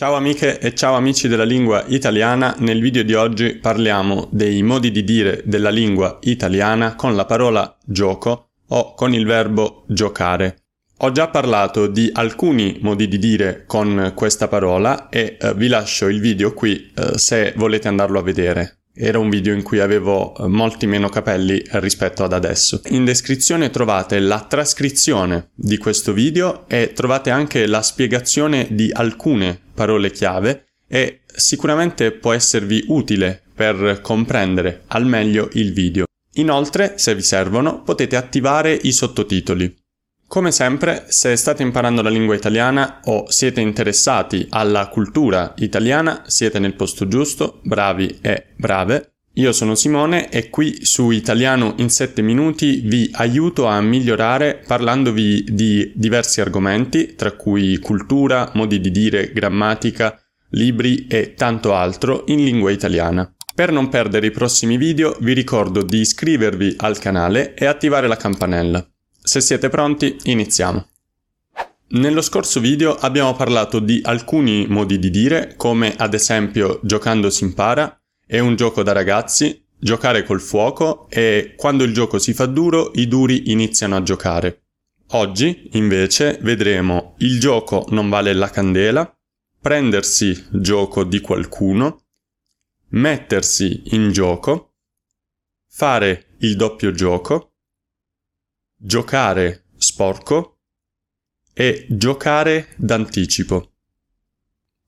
Ciao amiche e ciao amici della lingua italiana, nel video di oggi parliamo dei modi di dire della lingua italiana con la parola gioco o con il verbo giocare. Ho già parlato di alcuni modi di dire con questa parola e eh, vi lascio il video qui eh, se volete andarlo a vedere. Era un video in cui avevo eh, molti meno capelli rispetto ad adesso. In descrizione trovate la trascrizione di questo video e trovate anche la spiegazione di alcune parole chiave e sicuramente può esservi utile per comprendere al meglio il video. Inoltre, se vi servono, potete attivare i sottotitoli. Come sempre, se state imparando la lingua italiana o siete interessati alla cultura italiana, siete nel posto giusto, bravi e brave. Io sono Simone e qui su Italiano in 7 minuti vi aiuto a migliorare parlandovi di diversi argomenti, tra cui cultura, modi di dire, grammatica, libri e tanto altro in lingua italiana. Per non perdere i prossimi video vi ricordo di iscrivervi al canale e attivare la campanella. Se siete pronti, iniziamo. Nello scorso video abbiamo parlato di alcuni modi di dire, come ad esempio giocando si impara, è un gioco da ragazzi, giocare col fuoco e quando il gioco si fa duro i duri iniziano a giocare. Oggi, invece, vedremo il gioco non vale la candela, prendersi gioco di qualcuno, mettersi in gioco, fare il doppio gioco, giocare sporco e giocare d'anticipo.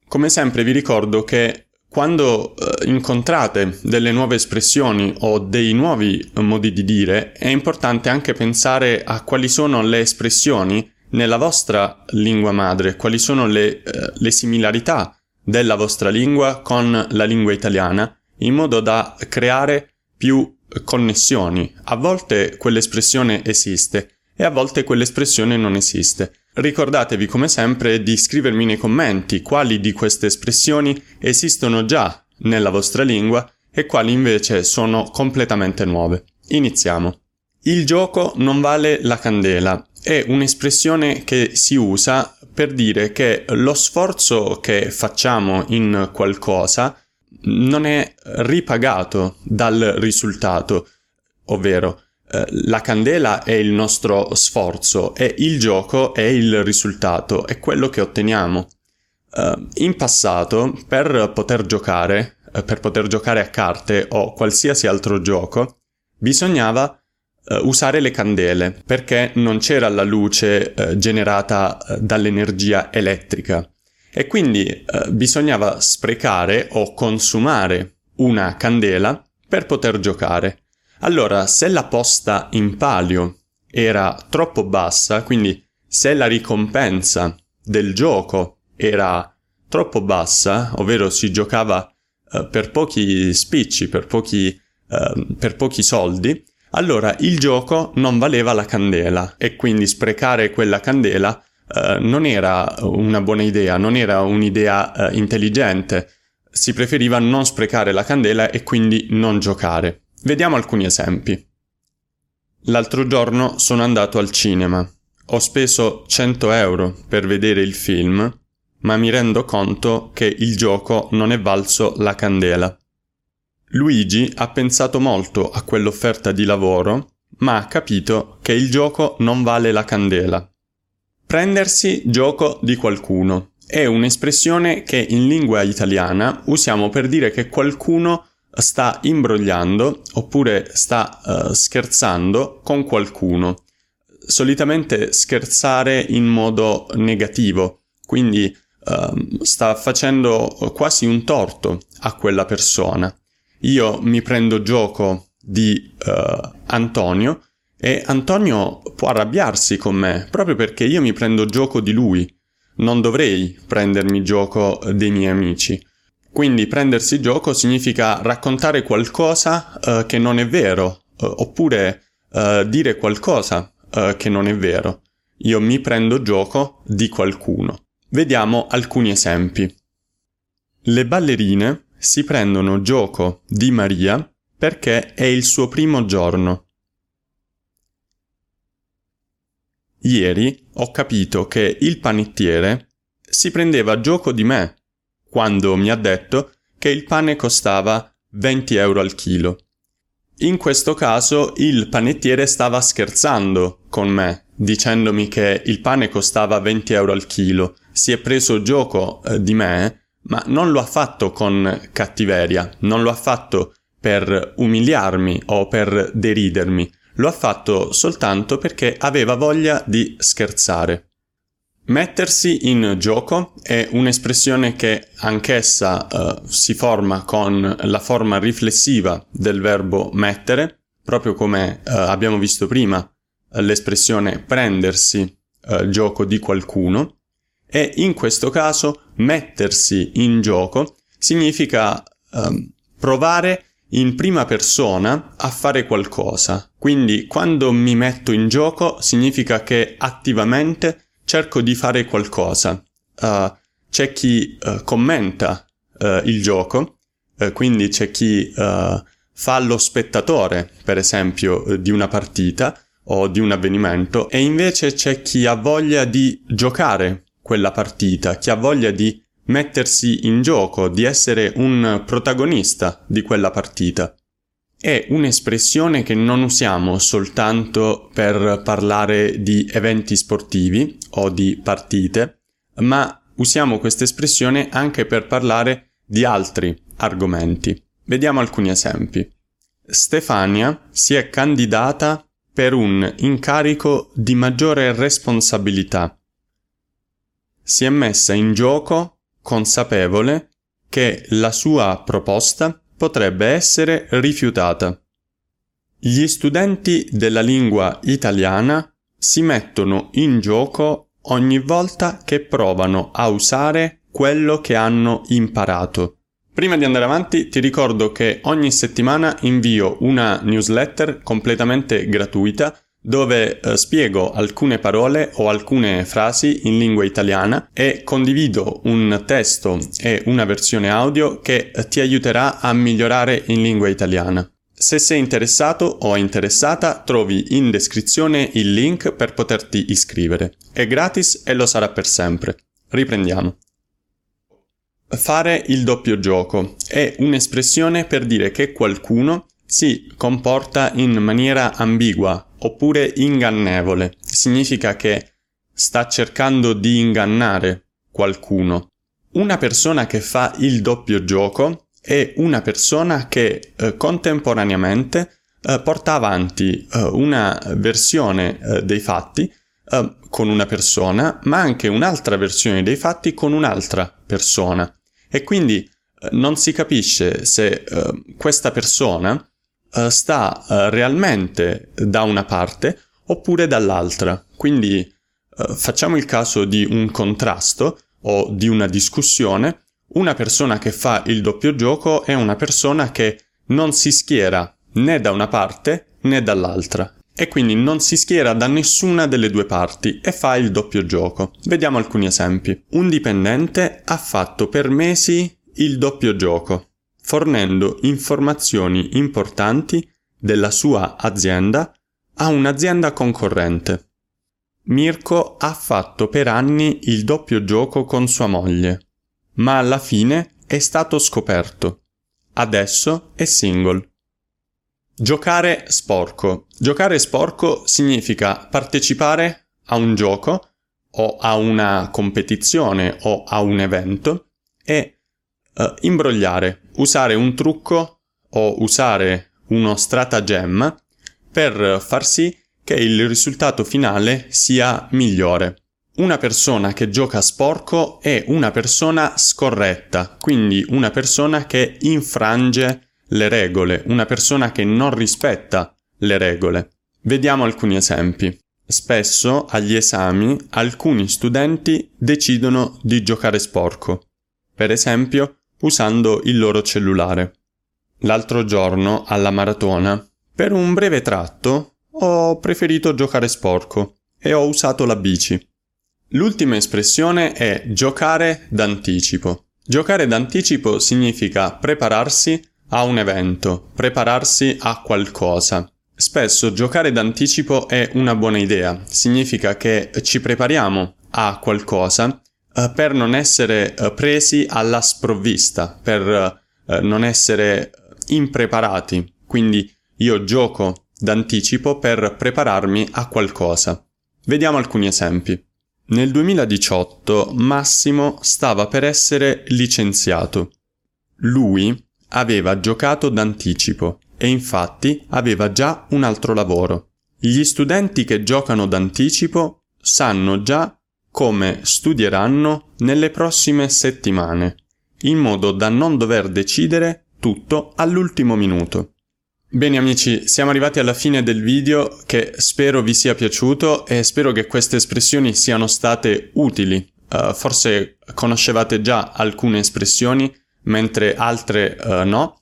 Come sempre vi ricordo che quando eh, incontrate delle nuove espressioni o dei nuovi modi di dire, è importante anche pensare a quali sono le espressioni nella vostra lingua madre, quali sono le, eh, le similarità della vostra lingua con la lingua italiana, in modo da creare più connessioni. A volte quell'espressione esiste e a volte quell'espressione non esiste. Ricordatevi come sempre di scrivermi nei commenti quali di queste espressioni esistono già nella vostra lingua e quali invece sono completamente nuove. Iniziamo. Il gioco non vale la candela è un'espressione che si usa per dire che lo sforzo che facciamo in qualcosa non è ripagato dal risultato, ovvero eh, la candela è il nostro sforzo e il gioco è il risultato, è quello che otteniamo. Uh, in passato, per poter giocare, uh, per poter giocare a carte o qualsiasi altro gioco, bisognava uh, usare le candele perché non c'era la luce generata dall'energia elettrica e quindi eh, bisognava sprecare o consumare una candela per poter giocare. Allora, se la posta in palio era troppo bassa, quindi se la ricompensa del gioco era troppo bassa, ovvero si giocava eh, per pochi spicci, per pochi, eh, per pochi soldi, allora il gioco non valeva la candela e quindi sprecare quella candela eh, non era una buona idea, non era un'idea uh, intelligente. Si preferiva non sprecare la candela e quindi non giocare. Vediamo alcuni esempi. L'altro giorno sono andato al cinema. Ho speso 100 euro per vedere il film, ma mi rendo conto che il gioco non è valso la candela. Luigi ha pensato molto a quell'offerta di lavoro, ma ha capito che il gioco non vale la candela. Prendersi gioco di qualcuno è un'espressione che in lingua italiana usiamo per dire che qualcuno sta imbrogliando oppure sta uh, scherzando con qualcuno. Solitamente scherzare in modo negativo, quindi uh, sta facendo quasi un torto a quella persona. Io mi prendo gioco di uh, Antonio e Antonio può arrabbiarsi con me proprio perché io mi prendo gioco di lui. non dovrei prendermi gioco dei miei amici. Quindi prendersi gioco significa raccontare qualcosa uh, che non è vero, uh, oppure uh, dire qualcosa che non è vero. Io mi prendo gioco di qualcuno. Vediamo alcuni esempi. Le ballerine si prendono gioco di Maria perché è il suo primo giorno. Ieri ho capito che il panettiere si prendeva gioco di me quando mi ha detto che il pane costava 20 euro al chilo. In questo caso il panettiere stava scherzando con me, dicendomi che il pane costava 20 euro al chilo. Si è preso gioco eh, di me, ma non lo ha fatto con cattiveria, non lo ha fatto per umiliarmi o per deridermi, lo ha fatto soltanto perché aveva voglia di scherzare. Mettersi in gioco è un'espressione che anch'essa uh, si forma con la forma riflessiva del verbo mettere, proprio come uh, abbiamo visto prima l'espressione prendersi gioco di qualcuno, e in questo caso mettersi in gioco significa ehm, provare in prima persona a fare qualcosa. Quindi quando mi metto in gioco significa che attivamente cerco di fare qualcosa. Uh, c'è chi uh, commenta uh, il gioco, quindi c'è chi fa lo spettatore, per esempio, di una partita o di un avvenimento, e invece c'è chi ha voglia di giocare quella partita, chi ha voglia di mettersi in gioco, di essere un protagonista di quella partita. È un'espressione che non usiamo soltanto per parlare di eventi sportivi o di partite, ma usiamo questa espressione anche per parlare di altri argomenti. Vediamo alcuni esempi. Stefania si è candidata per un incarico di maggiore responsabilità. Si è messa in gioco consapevole che la sua proposta potrebbe essere rifiutata. Gli studenti della lingua italiana si mettono in gioco ogni volta che provano a usare quello che hanno imparato. Prima di andare avanti ti ricordo che ogni settimana invio una newsletter completamente gratuita dove eh, spiego alcune parole o alcune frasi in lingua italiana e condivido un testo e una versione audio che eh, ti aiuterà a migliorare in lingua italiana. Se sei interessato o interessata, trovi in descrizione il link per poterti iscrivere. È gratis e lo sarà per sempre. Riprendiamo. Fare il doppio gioco è un'espressione per dire che qualcuno si comporta in maniera ambigua oppure ingannevole. Significa che sta cercando di ingannare qualcuno. Una persona che fa il doppio gioco è una persona che eh, contemporaneamente eh, porta avanti eh, una versione eh, dei fatti eh, con una persona, ma anche un'altra versione dei fatti con un'altra persona. E quindi eh, non si capisce se questa persona uh, sta uh, realmente da una parte oppure dall'altra. Quindi uh, facciamo il caso di un contrasto o di una discussione. Una persona che fa il doppio gioco è una persona che non si schiera né da una parte né dall'altra e quindi non si schiera da nessuna delle due parti e fa il doppio gioco. Vediamo alcuni esempi. Un dipendente ha fatto per mesi il doppio gioco fornendo informazioni importanti della sua azienda a un'azienda concorrente. Mirko ha fatto per anni il doppio gioco con sua moglie, ma alla fine è stato scoperto. Adesso è single. Giocare sporco. Giocare sporco significa partecipare a un gioco o a una competizione o a un evento e uh, imbrogliare, usare un trucco o usare uno stratagemma per far sì che il risultato finale sia migliore. Una persona che gioca sporco è una persona scorretta, quindi una persona che infrange le regole, una persona che non rispetta le regole. Vediamo alcuni esempi. Spesso agli esami alcuni studenti decidono di giocare sporco, per esempio usando il loro cellulare. L'altro giorno alla maratona, per un breve tratto, ho preferito giocare sporco e ho usato la bici. L'ultima espressione è giocare d'anticipo. Giocare d'anticipo significa prepararsi a un evento, prepararsi a qualcosa. Spesso giocare d'anticipo è una buona idea, significa che ci prepariamo a qualcosa eh, per non essere eh, presi alla sprovvista, per eh, non essere impreparati. Quindi io gioco d'anticipo per prepararmi a qualcosa. Vediamo alcuni esempi. Nel 2018 Massimo stava per essere licenziato. Lui aveva giocato d'anticipo e infatti aveva già un altro lavoro. Gli studenti che giocano d'anticipo sanno già come studieranno nelle prossime settimane, in modo da non dover decidere tutto all'ultimo minuto. Bene amici, siamo arrivati alla fine del video che spero vi sia piaciuto e spero che queste espressioni siano state utili. Uh, forse conoscevate già alcune espressioni, mentre altre uh, no.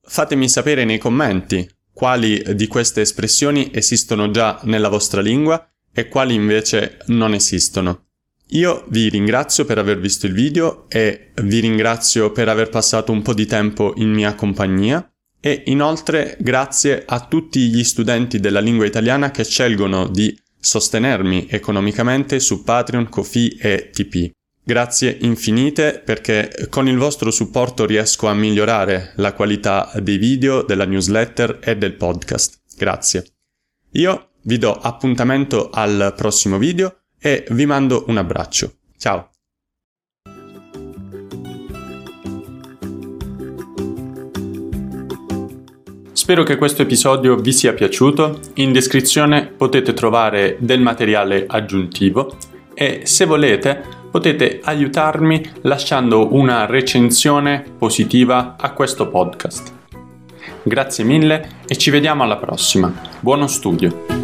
Fatemi sapere nei commenti quali di queste espressioni esistono già nella vostra lingua e quali invece non esistono. Io vi ringrazio per aver visto il video e vi ringrazio per aver passato un po' di tempo in mia compagnia e inoltre grazie a tutti gli studenti della lingua italiana che scelgono di sostenermi economicamente su Patreon, Kofi e TP. Grazie infinite perché con il vostro supporto riesco a migliorare la qualità dei video, della newsletter e del podcast. Grazie. Io vi do appuntamento al prossimo video e vi mando un abbraccio. Ciao! Spero che questo episodio vi sia piaciuto. In descrizione potete trovare del materiale aggiuntivo e se volete potete aiutarmi lasciando una recensione positiva a questo podcast. Grazie mille e ci vediamo alla prossima. Buono studio!